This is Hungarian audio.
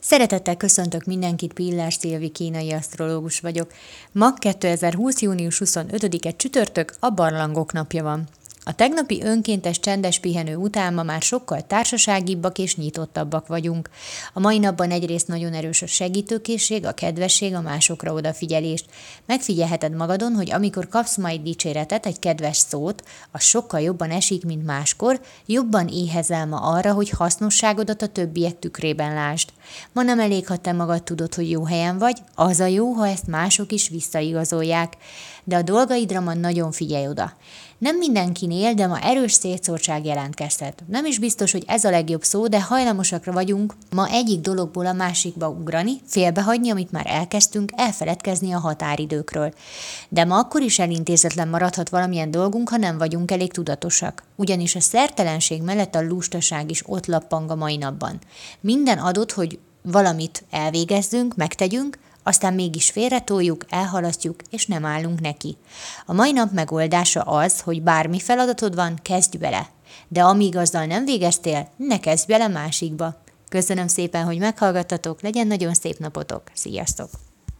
Szeretettel köszöntök mindenkit, Pillás Szilvi kínai asztrológus vagyok. Ma 2020. június 25-e csütörtök, a barlangok napja van. A tegnapi önkéntes csendes pihenő után ma már sokkal társaságibbak és nyitottabbak vagyunk. A mai napban egyrészt nagyon erős a segítőkészség, a kedvesség, a másokra odafigyelést. Megfigyelheted magadon, hogy amikor kapsz majd dicséretet, egy kedves szót, az sokkal jobban esik, mint máskor, jobban éhezel ma arra, hogy hasznosságodat a többiek tükrében lásd. Ma nem elég, ha te magad tudod, hogy jó helyen vagy, az a jó, ha ezt mások is visszaigazolják. De a dolgaidra ma nagyon figyelj oda. Nem mindenkinél, de ma erős szétszórtság jelentkezhet. Nem is biztos, hogy ez a legjobb szó, de hajlamosakra vagyunk ma egyik dologból a másikba ugrani, félbehagyni, amit már elkezdtünk, elfeledkezni a határidőkről. De ma akkor is elintézetlen maradhat valamilyen dolgunk, ha nem vagyunk elég tudatosak. Ugyanis a szertelenség mellett a lustaság is ott lappang a mai napban. Minden adott, hogy valamit elvégezzünk, megtegyünk, aztán mégis félretoljuk, elhalasztjuk, és nem állunk neki. A mai nap megoldása az, hogy bármi feladatod van, kezdj bele. De amíg azzal nem végeztél, ne kezdj bele másikba. Köszönöm szépen, hogy meghallgattatok, legyen nagyon szép napotok. Sziasztok!